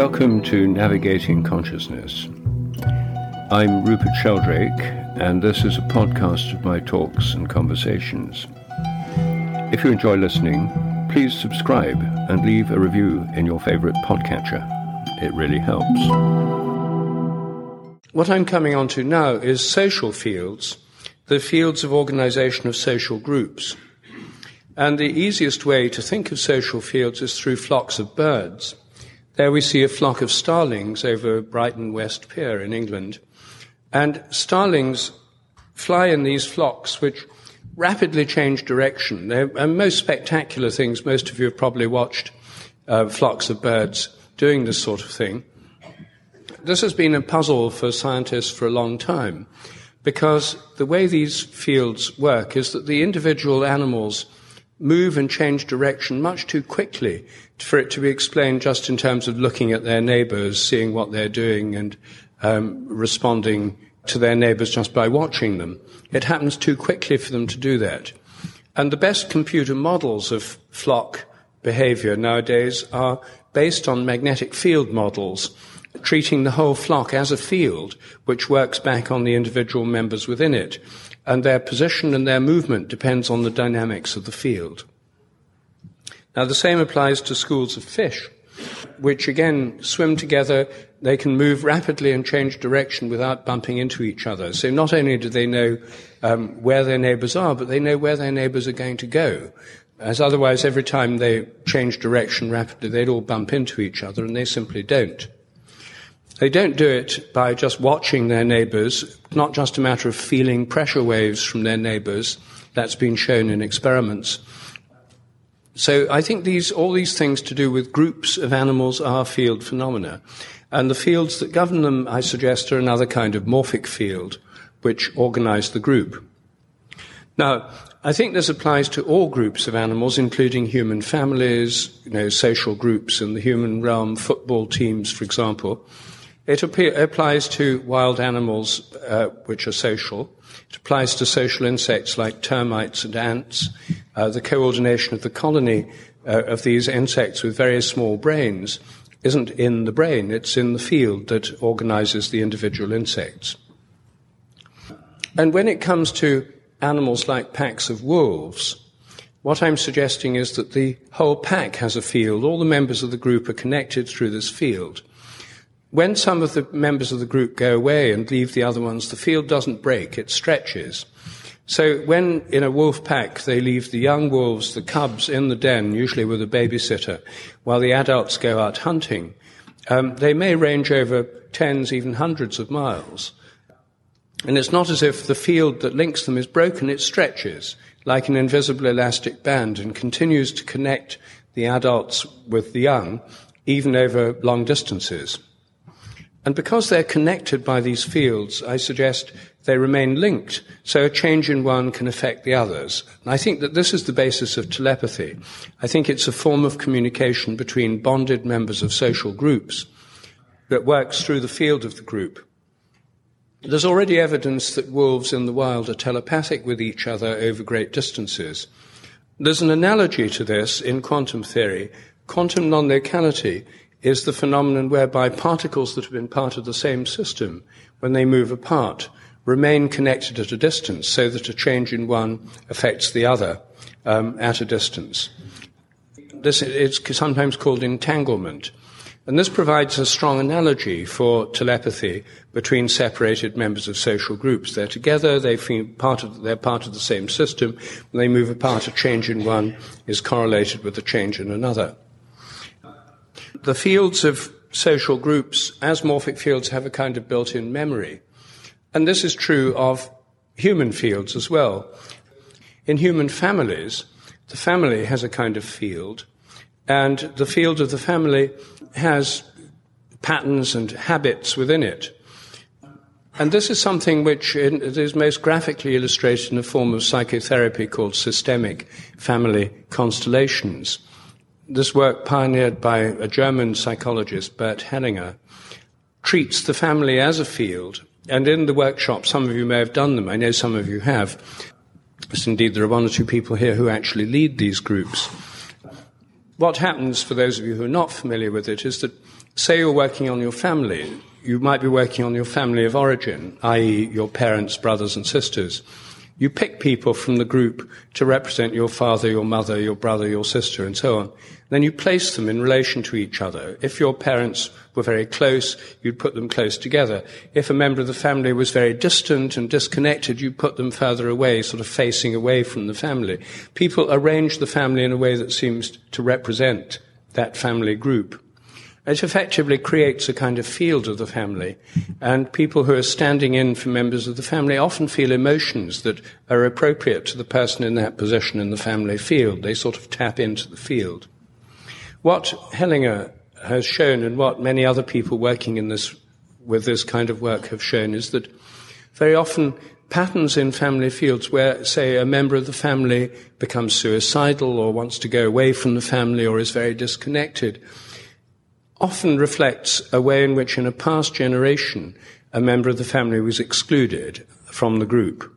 Welcome to Navigating Consciousness. I'm Rupert Sheldrake, and this is a podcast of my talks and conversations. If you enjoy listening, please subscribe and leave a review in your favorite podcatcher. It really helps. What I'm coming on to now is social fields, the fields of organization of social groups. And the easiest way to think of social fields is through flocks of birds. There we see a flock of starlings over Brighton West Pier in England. And starlings fly in these flocks which rapidly change direction. They're most spectacular things. Most of you have probably watched uh, flocks of birds doing this sort of thing. This has been a puzzle for scientists for a long time because the way these fields work is that the individual animals move and change direction much too quickly for it to be explained just in terms of looking at their neighbors, seeing what they're doing, and um, responding to their neighbors just by watching them. It happens too quickly for them to do that. And the best computer models of flock behavior nowadays are based on magnetic field models, treating the whole flock as a field which works back on the individual members within it and their position and their movement depends on the dynamics of the field. Now, the same applies to schools of fish, which again swim together. They can move rapidly and change direction without bumping into each other. So not only do they know um, where their neighbors are, but they know where their neighbors are going to go. As otherwise, every time they change direction rapidly, they'd all bump into each other, and they simply don't. They don't do it by just watching their neighbors, not just a matter of feeling pressure waves from their neighbors. That's been shown in experiments. So I think these, all these things to do with groups of animals are field phenomena. And the fields that govern them, I suggest, are another kind of morphic field, which organize the group. Now, I think this applies to all groups of animals, including human families, you know, social groups in the human realm, football teams, for example. It applies to wild animals uh, which are social. It applies to social insects like termites and ants. Uh, the coordination of the colony uh, of these insects with very small brains isn't in the brain, it's in the field that organizes the individual insects. And when it comes to animals like packs of wolves, what I'm suggesting is that the whole pack has a field. All the members of the group are connected through this field. When some of the members of the group go away and leave the other ones, the field doesn't break, it stretches. So when in a wolf pack they leave the young wolves, the cubs in the den, usually with a babysitter, while the adults go out hunting, um, they may range over tens, even hundreds of miles. And it's not as if the field that links them is broken, it stretches like an invisible elastic band and continues to connect the adults with the young, even over long distances. And because they're connected by these fields, I suggest they remain linked, so a change in one can affect the others. And I think that this is the basis of telepathy. I think it's a form of communication between bonded members of social groups that works through the field of the group. There's already evidence that wolves in the wild are telepathic with each other over great distances. There's an analogy to this in quantum theory. Quantum non-locality is the phenomenon whereby particles that have been part of the same system, when they move apart, remain connected at a distance so that a change in one affects the other um, at a distance. This is sometimes called entanglement. And this provides a strong analogy for telepathy between separated members of social groups. They're together, they feel part of, they're part of the same system. When they move apart, a change in one is correlated with a change in another. The fields of social groups, as morphic fields, have a kind of built in memory. And this is true of human fields as well. In human families, the family has a kind of field, and the field of the family has patterns and habits within it. And this is something which is most graphically illustrated in a form of psychotherapy called systemic family constellations this work pioneered by a German psychologist, Bert Hellinger, treats the family as a field. And in the workshop, some of you may have done them. I know some of you have. Yes, indeed, there are one or two people here who actually lead these groups. what happens for those of you who are not familiar with it is that, say you're working on your family, you might be working on your family of origin, i.e., your parents, brothers, and sisters. You pick people from the group to represent your father, your mother, your brother, your sister, and so on. Then you place them in relation to each other. If your parents were very close, you'd put them close together. If a member of the family was very distant and disconnected, you'd put them further away, sort of facing away from the family. People arrange the family in a way that seems to represent that family group. It effectively creates a kind of field of the family, and people who are standing in for members of the family often feel emotions that are appropriate to the person in that position in the family field. They sort of tap into the field. What Hellinger has shown, and what many other people working in this with this kind of work have shown, is that very often patterns in family fields where, say, a member of the family becomes suicidal or wants to go away from the family or is very disconnected often reflects a way in which, in a past generation, a member of the family was excluded from the group,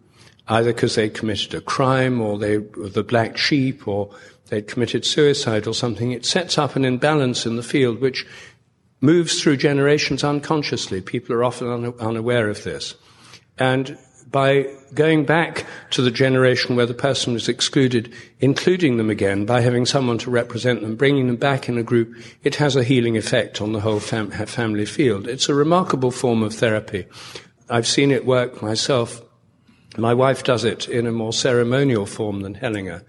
either because they committed a crime or they were the black sheep or they'd committed suicide or something. It sets up an imbalance in the field which moves through generations unconsciously. People are often un- unaware of this. And by going back to the generation where the person was excluded, including them again by having someone to represent them, bringing them back in a group, it has a healing effect on the whole fam- family field. It's a remarkable form of therapy. I've seen it work myself. My wife does it in a more ceremonial form than Hellinger.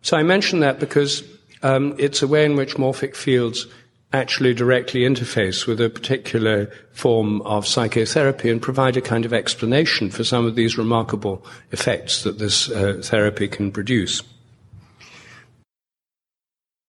So I mention that because um, it's a way in which morphic fields actually directly interface with a particular form of psychotherapy and provide a kind of explanation for some of these remarkable effects that this uh, therapy can produce.